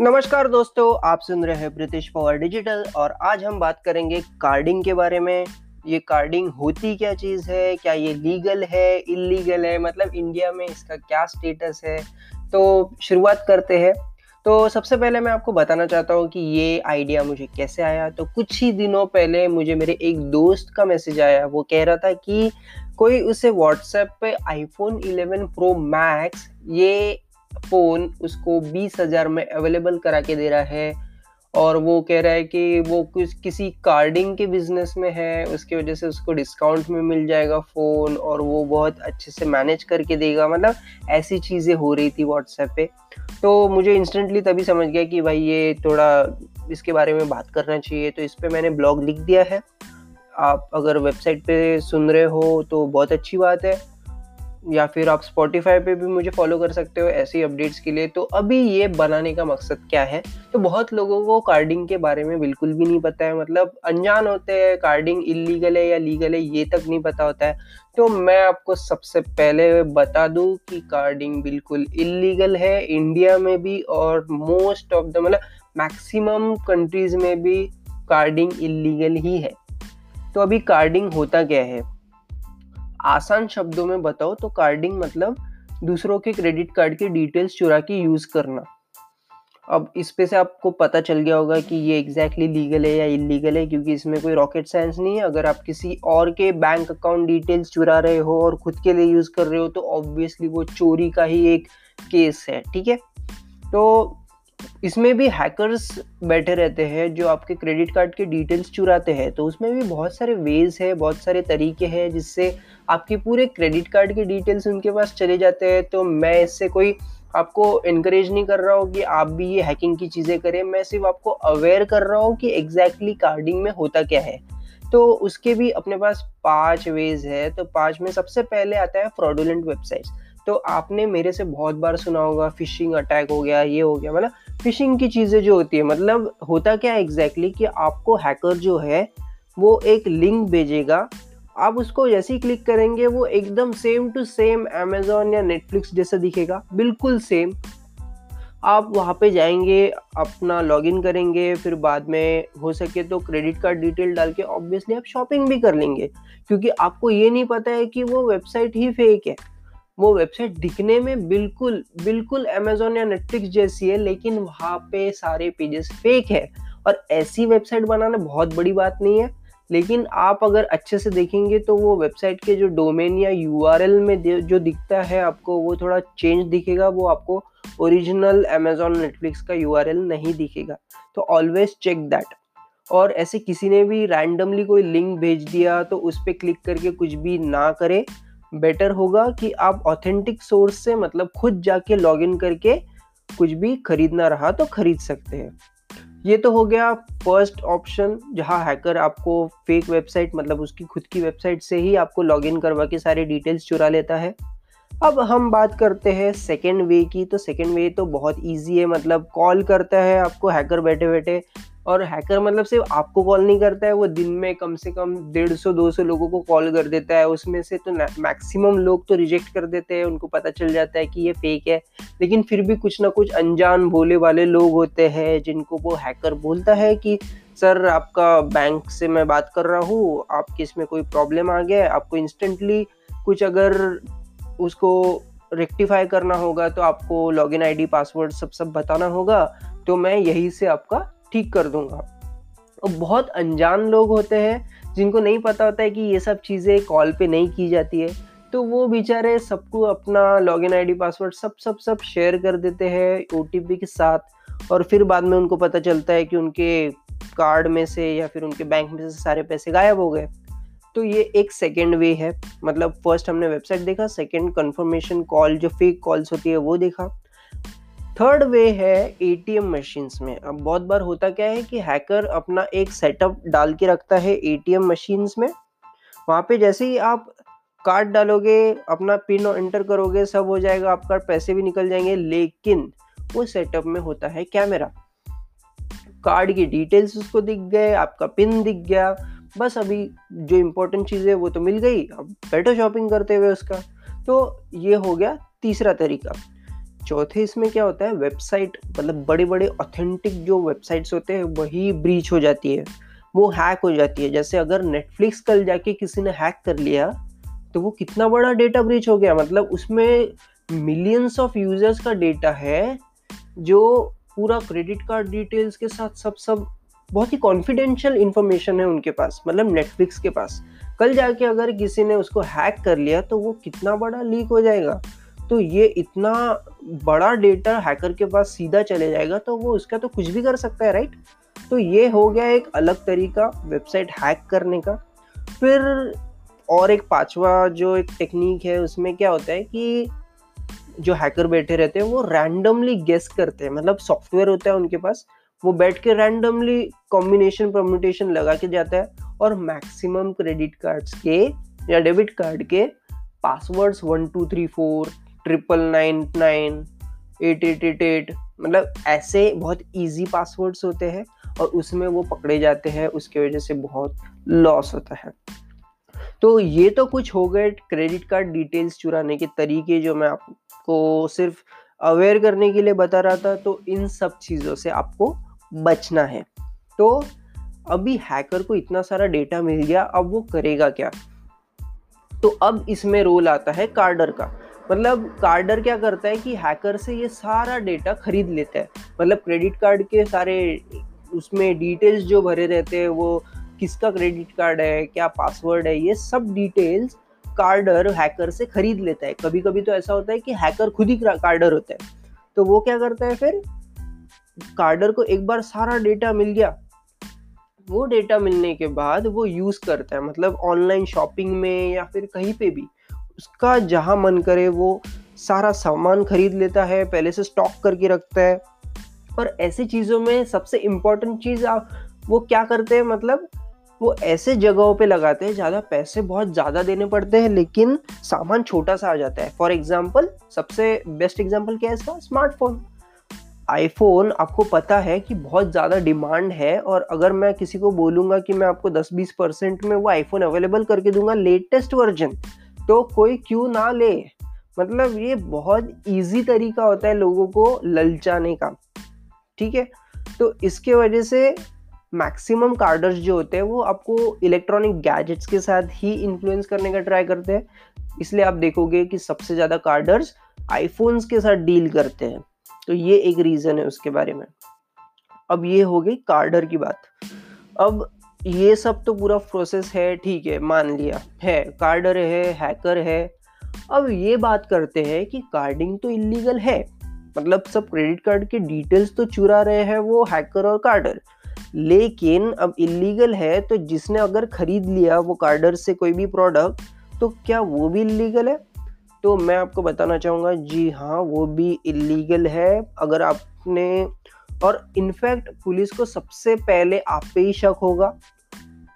नमस्कार दोस्तों, आप सुन रहे हैं ब्रिटिश पावर डिजिटल और आज हम बात करेंगे कार्डिंग के बारे में। ये कार्डिंग होती क्या चीज़ है? क्या ये लीगल है? इलीगल है? मतलब इंडिया में इसका क्या स्टेटस है? तो शुरुआत करते हैं। तो सबसे पहले मैं आपको बताना चाहता हूँ कि ये आइडिया मुझे कैसे आया। तो कुछ ही दिनों पहले मुझे मेरे एक दोस्त का मैसेज आया। वो कह रहा था कि कोई उसे व्हाट्सएप पे आईफोन 11 प्रो मैक्स ये फ़ोन उसको बीस हज़ार में अवेलेबल करा के दे रहा है और वो कह रहा है कि वो कुछ किसी कार्डिंग के बिज़नेस में है, उसकी वजह से उसको डिस्काउंट में मिल जाएगा फ़ोन और वो बहुत अच्छे से मैनेज करके देगा। मतलब ऐसी चीज़ें हो रही थी व्हाट्सएप पे। तो मुझे इंस्टेंटली तभी समझ गया कि भाई ये थोड़ा इसके बारे में बात करना चाहिए। तो इस पर मैंने ब्लॉग लिख दिया है। आप अगर वेबसाइट पे सुन रहे हो तो बहुत अच्छी बात है। या फिर आप स्पॉटिफाई पे भी मुझे फॉलो कर सकते हो ऐसी अपडेट्स के लिए। तो अभी ये बनाने का मकसद क्या है? तो बहुत लोगों को कार्डिंग के बारे में बिल्कुल भी नहीं पता है। मतलब अनजान होते हैं कार्डिंग इलीगल है या लीगल है, ये तक नहीं पता होता है। तो मैं आपको सबसे पहले बता दूँ कि कार्डिंग बिल्कुल इलीगल है इंडिया में भी और मोस्ट ऑफ़ द मतलब मैक्सिमम कंट्रीज़ में भी कार्डिंग इलीगल ही है। तो अभी कार्डिंग होता क्या है? आसान शब्दों में बताओ तो कार्डिंग मतलब दूसरों के क्रेडिट कार्ड की डिटेल्स चुरा के यूज़ करना। अब इस पे से आपको पता चल गया होगा कि ये एग्जैक्टली exactly लीगल है या इलीगल है क्योंकि इसमें कोई रॉकेट साइंस नहीं है। अगर आप किसी और के बैंक अकाउंट डिटेल्स चुरा रहे हो और खुद के लिए यूज़ कर रहे हो तो ऑब्वियसली वो चोरी का ही एक केस है, ठीक है? तो इसमें भी हैकर्स बैठे रहते हैं जो आपके क्रेडिट कार्ड के डिटेल्स चुराते हैं तो उसमें भी बहुत सारे वेज है, बहुत सारे तरीके हैं जिससे आपके पूरे क्रेडिट कार्ड के डिटेल्स उनके पास चले जाते हैं। तो मैं इससे कोई आपको इनक्रेज नहीं कर रहा हूँ कि आप भी ये हैकिंग की चीज़ें करें, मैं सिर्फ़ आपको अवेयर कर रहा हूँ कि एग्जैक्टली exactly कार्डिंग में होता क्या है। तो उसके भी अपने पास पाँच वेज है तो पाँच में सबसे पहले आता है फ्रॉडुलेंट वेबसाइट्स तो आपने मेरे से बहुत बार सुना होगा फिशिंग अटैक हो गया, ये हो गया मतलब फिशिंग की चीज़ें जो होती है मतलब होता क्या है एग्जैक्टली exactly कि आपको हैकर जो है, वो एक लिंक भेजेगा। आप उसको जैसे ही क्लिक करेंगे, वो एकदम सेम टू सेम अमेजोन या नेटफ्लिक्स जैसा दिखेगा, बिल्कुल सेम आप वहाँ पे जाएँगे, अपना लॉगिन करेंगे, फिर बाद में हो सके तो क्रेडिट कार्ड डिटेल डाल के ऑब्वियसली आप शॉपिंग भी कर लेंगे। क्योंकि आपको ये नहीं पता है कि वो वेबसाइट ही फेक है। वो वेबसाइट दिखने में बिल्कुल बिल्कुल अमेजोन या नेटफ्लिक्स जैसी है, लेकिन वहाँ पे सारे पेजेस फेक है। और ऐसी वेबसाइट बनाना बहुत बड़ी बात नहीं है, लेकिन आप अगर अच्छे से देखेंगे तो वो वेबसाइट के जो डोमेन या यूआरएल में जो दिखता है आपको, वो थोड़ा चेंज दिखेगा, वो आपको ओरिजिनल अमेजोन नेटफ्लिक्स का यूआरएल नहीं दिखेगा। तो ऑलवेज चेक दैट और ऐसे किसी ने भी रैंडमली कोई लिंक भेज दिया तो उस पर क्लिक करके कुछ भी ना करें बेटर होगा कि आप ऑथेंटिक सोर्स से मतलब खुद जाके लॉगिन करके कुछ भी खरीदना रहा तो खरीद सकते हैं। ये तो हो गया फ़र्स्ट ऑप्शन जहाँ हैकर आपको फेक वेबसाइट मतलब उसकी खुद की वेबसाइट से ही आपको लॉगिन करवा के सारे डिटेल्स चुरा लेता है। अब हम बात करते हैं सेकेंड वे की तो सेकेंड वे तो बहुत ईजी है मतलब कॉल करता है आपको हैकर बैठे बैठे और हैकर मतलब सिर्फ़ आपको कॉल नहीं करता है, वो दिन में कम से कम डेढ़ सौ, दो सौ लोगों को कॉल कर देता है। उसमें से तो मैक्सिमम लोग तो रिजेक्ट कर देते हैं, उनको पता चल जाता है कि ये फेक है। लेकिन फिर भी कुछ ना कुछ अनजान भोले वाले लोग होते हैं, जिनको वो हैकर बोलता है कि, सर, आपका बैंक से मैं बात कर रहा हूँ, आपके इसमें कोई प्रॉब्लम आ गया है? आपको इंस्टेंटली कुछ अगर उसको रेक्टिफाई करना होगा तो आपको लॉगिन आईडी पासवर्ड सब सब बताना होगा तो मैं यही से आपका ठीक कर दूँगा। और बहुत अनजान लोग होते हैं, जिनको नहीं पता होता है कि ये सब चीज़ें कॉल पे नहीं की जाती है। तो वो बेचारे सबको अपना लॉगिन आईडी, पासवर्ड सब सब सब शेयर कर देते हैं ओटीपी के साथ। और फिर बाद में उनको पता चलता है कि उनके कार्ड में से या फिर उनके बैंक में से सारे पैसे गायब हो गए। तो ये एक सेकेंड वे है। मतलब फ़र्स्ट हमने वेबसाइट देखा सेकेंड कंफर्मेशन कॉल जो फेक कॉल्स होती है, वो देखा। थर्ड वे है एटीएम मशीन्स में। अब बहुत बार होता क्या है कि हैकर अपना एक सेटअप डाल के रखता है एटीएम मशीन्स में। वहाँ पे जैसे ही आप कार्ड डालोगे, अपना पिन और एंटर करोगे, सब हो जाएगा, आपका पैसे भी निकल जाएँगे, लेकिन वो सेटअप में होता है कैमरा कार्ड की डिटेल्स उसको दिख गए, आपका पिन दिख गया, बस अभी जो इम्पोर्टेंट चीज़ है वो तो मिल गई, अब बैठो शॉपिंग करते हुए उसका। तो ये हो गया तीसरा तरीका। चौथे इसमें क्या होता है वेबसाइट मतलब बड़े बड़े ऑथेंटिक जो वेबसाइट्स होते हैं, वही ब्रीच हो जाती है। वो हैक हो जाती है। जैसे अगर नेटफ्लिक्स कल जाके किसी ने हैक कर लिया तो वो कितना बड़ा डेटा ब्रीच हो गया? मतलब उसमें मिलियंस ऑफ़ यूज़र्स का डेटा है, जो पूरा क्रेडिट कार्ड डिटेल्स के साथ सब सब बहुत ही कॉन्फिडेंशियल इंफॉर्मेशन है उनके पास मतलब नेटफ्लिक्स के पास। कल जाके अगर किसी ने उसको हैक कर लिया तो वो कितना बड़ा लीक हो जाएगा? तो ये इतना बड़ा डेटा हैकर के पास सीधा चले जाएगा तो वो उसका तो कुछ भी कर सकता है राइट तो ये हो गया एक अलग तरीका वेबसाइट हैक करने का। फिर और एक पांचवा जो एक टेक्निक है, उसमें क्या होता है कि जो हैकर बैठे रहते हैं, वो रैंडमली गेस करते हैं। मतलब सॉफ्टवेयर होता है उनके पास, वो बैठ के रैंडमली कॉम्बिनेशन परम्यूटेशन लगा के जाता है और मैक्सिमम क्रेडिट कार्ड्स के या डेबिट कार्ड के passwords one two three four triple nine nine eight eight eight eight मतलब ऐसे बहुत इजी पासवर्ड्स होते हैं और उसमें वो पकड़े जाते हैं, उसके वजह से बहुत लॉस होता है। तो ये तो कुछ हो गए क्रेडिट कार्ड डिटेल्स चुराने के तरीके जो मैं आपको सिर्फ़ अवेयर करने के लिए बता रहा था तो इन सब चीज़ों से आपको बचना है। तो अभी हैकर को इतना सारा डेटा मिल गया, अब वो करेगा क्या? तो अब इसमें रोल आता है कार्डर का। मतलब कार्डर क्या करता है कि हैकर से ये सारा डेटा खरीद लेता है। मतलब क्रेडिट कार्ड के सारे, उसमें डिटेल्स जो भरे रहते हैं, वो किसका क्रेडिट कार्ड है, क्या पासवर्ड है, ये सब डिटेल्स कार्डर हैकर से खरीद लेता है। कभी कभी तो ऐसा होता है कि हैकर खुद ही कार्डर होता है। तो वो क्या करता है फिर? कार्डर को एक बार सारा डेटा मिल गया। वो डेटा मिलने के बाद वो यूज़ करता है। मतलब ऑनलाइन शॉपिंग में या फिर कहीं पे भी। उसका जहाँ मन करे वो सारा सामान खरीद लेता है, पहले से स्टॉक करके रखता है। और ऐसी चीज़ों में सबसे इम्पोर्टेंट चीज़ आप वो क्या करते हैं मतलब वो ऐसे जगहों पे लगाते हैं ज़्यादा पैसे बहुत ज़्यादा देने पड़ते हैं, लेकिन सामान छोटा सा आ जाता है। फॉर एग्ज़ाम्पल सबसे बेस्ट एग्ज़ाम्पल क्या है इसका? स्मार्टफ़ोन आईफोन आपको पता है कि बहुत ज़्यादा डिमांड है और अगर मैं किसी को बोलूँगा कि मैं आपको 10-20 परसेंट में वो आईफोन अवेलेबल करके दूँगा लेटेस्ट वर्जन तो कोई क्यों ना ले। मतलब ये बहुत इजी तरीका होता है लोगों को ललचाने का। ठीक है? तो इसके वजह से मैक्सिमम कार्डर्स जो होते हैं, वो आपको इलेक्ट्रॉनिक गैजेट्स के साथ ही इन्फ्लुएंस करने का ट्राई करते हैं। इसलिए आप देखोगे कि सबसे ज़्यादा कार्डर्स आईफोन्स के साथ डील करते हैं। तो ये एक रीज़न है उसके बारे में। अब ये हो गई कार्डर की बात। अब ये सब तो पूरा प्रोसेस है, ठीक है, मान लिया। है, कार्डर है हैकर है। अब ये बात करते हैं कि कार्डिंग तो इलीगल है। मतलब सब क्रेडिट कार्ड के डिटेल्स तो चुरा रहे हैं वो हैकर और कार्डर लेकिन अब इलीगल है तो जिसने अगर खरीद लिया वो कार्डर से कोई भी प्रोडक्ट तो क्या वो भी इलीगल है? तो मैं आपको बताना चाहूँगा, जी हाँ वो भी इलीगल है। अगर आपने और इनफैक्ट पुलिस को सबसे पहले आप पे ही शक होगा,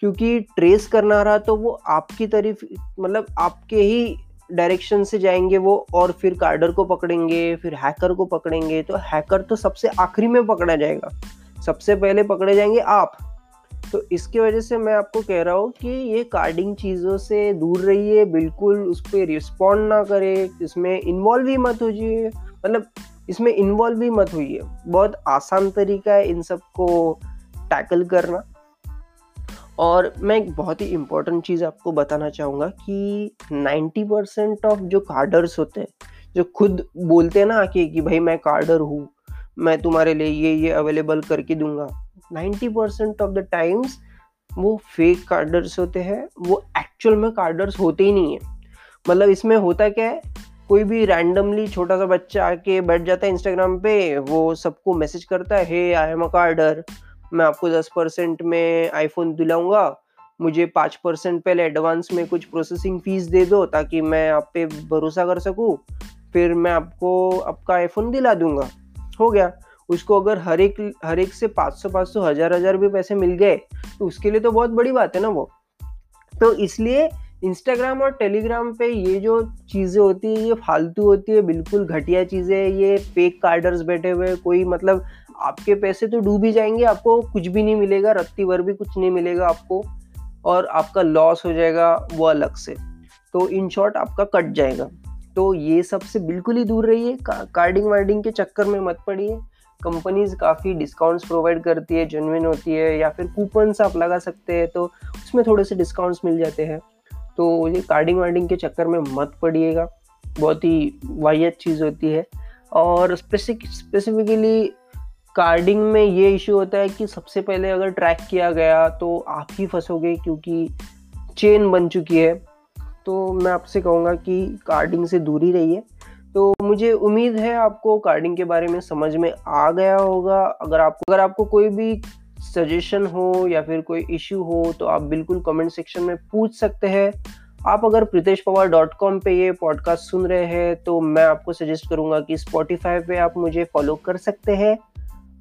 क्योंकि ट्रेस करना रहा तो वो आपकी तरफ़ मतलब आपके ही डायरेक्शन से जाएँगे वो और फिर कार्डर को पकड़ेंगे, फिर हैकर को पकड़ेंगे तो हैकर तो सबसे आखिरी में पकड़ा जाएगा। सबसे पहले पकड़े जाएँगे आप। तो इसकी वजह से मैं आपको कह रहा हूँ कि ये कार्डिंग चीज़ों से दूर रहिए, बिल्कुल उस पर रिस्पॉन्ड ना करे, इसमें इन्वॉल्व ही मत हो जाइए मतलब इसमें इन्वॉल्व भी मत हुई है बहुत आसान तरीका है इन सबको टैकल करना। और मैं एक बहुत ही इम्पोर्टेंट चीज़ आपको बताना चाहूँगा कि 90 परसेंट ऑफ़ जो कार्डर्स होते हैं जो खुद बोलते हैं ना कि, कि भाई मैं कार्डर हूँ मैं तुम्हारे लिए ये ये अवेलेबल करके दूँगा। 90 परसेंट ऑफ़ द टाइम्स वो फेक कार्डर्स होते हैं वो एक्चुअल में कार्डर्स होते ही नहीं है। मतलब इसमें होता क्या है? कोई भी रैंडमली छोटा सा बच्चा आके बैठ जाता है इंस्टाग्राम पे, वो सबको मैसेज करता है, हे आई एम अ कार्डर मैं आपको दस परसेंट में आईफोन दिलाऊँगा, मुझे पाँच परसेंट पहले एडवांस में कुछ प्रोसेसिंग फ़ीस दे दो ताकि मैं आप पे भरोसा कर सकूँ, फिर मैं आपको, आपका आईफोन दिला दूँगा। हो गया। उसको अगर हर एक हर एक से पाँच सौ पाँच सौ, हज़ार हज़ार भी पैसे मिल गए तो उसके लिए तो बहुत बड़ी बात है ना वो। तो इसलिए इंस्टाग्राम और टेलीग्राम पे ये जो चीज़ें होती है, ये फालतू होती है, बिल्कुल घटिया चीज़ें ये फेक कार्डर्स बैठे हुए कोई मतलब आपके पैसे तो डूब ही जाएँगे, आपको कुछ भी नहीं मिलेगा, रत्ती भर भी कुछ नहीं मिलेगा आपको, और आपका लॉस हो जाएगा वो अलग से। तो इन शॉर्ट आपका कट जाएगा। तो ये सबसे बिल्कुल ही दूर रहिए कार्डिंग वार्डिंग के चक्कर में मत पड़िए। कंपनीज़ काफ़ी डिस्काउंट्स प्रोवाइड करती है जेनविन होती है, या फिर कूपन्स आप लगा सकते हैं तो उसमें थोड़े से डिस्काउंट्स मिल जाते हैं। तो ये कार्डिंग वार्डिंग के चक्कर में मत पड़िएगा। बहुत ही वाहियत चीज़ होती है। और स्पेसिफिकली कार्डिंग में ये इशू होता है कि सबसे पहले अगर ट्रैक किया गया तो आप ही फंसोगे क्योंकि चेन बन चुकी है। तो मैं आपसे कहूँगा कि कार्डिंग से दूरी रहिए। तो मुझे उम्मीद है आपको कार्डिंग के बारे में समझ में आ गया होगा। अगर आपको अगर आपको कोई भी सजेशन हो या फिर कोई इश्यू हो तो आप बिल्कुल कमेंट सेक्शन में पूछ सकते हैं। आप अगर प्रीतेश पवार डॉट कॉम पर ये पॉडकास्ट सुन रहे हैं तो मैं आपको सजेस्ट करूँगा कि स्पॉटिफाई पे आप मुझे फॉलो कर सकते हैं।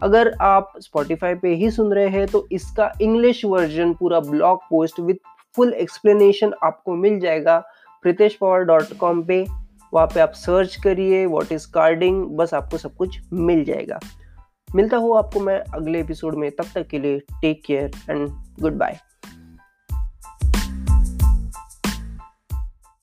अगर आप स्पॉटिफाई पे ही सुन रहे हैं तो इसका इंग्लिश वर्जन पूरा blog post with full explanation आपको मिल जाएगा। प्रीतेश पवार डॉट कॉम पे वहाँ पे आप सर्च करिए व्हाट इज़ कार्डिंग बस आपको सब कुछ मिल जाएगा। मिलता हूँ आपको मैं अगले एपिसोड में, तब तक के लिए take care and good bye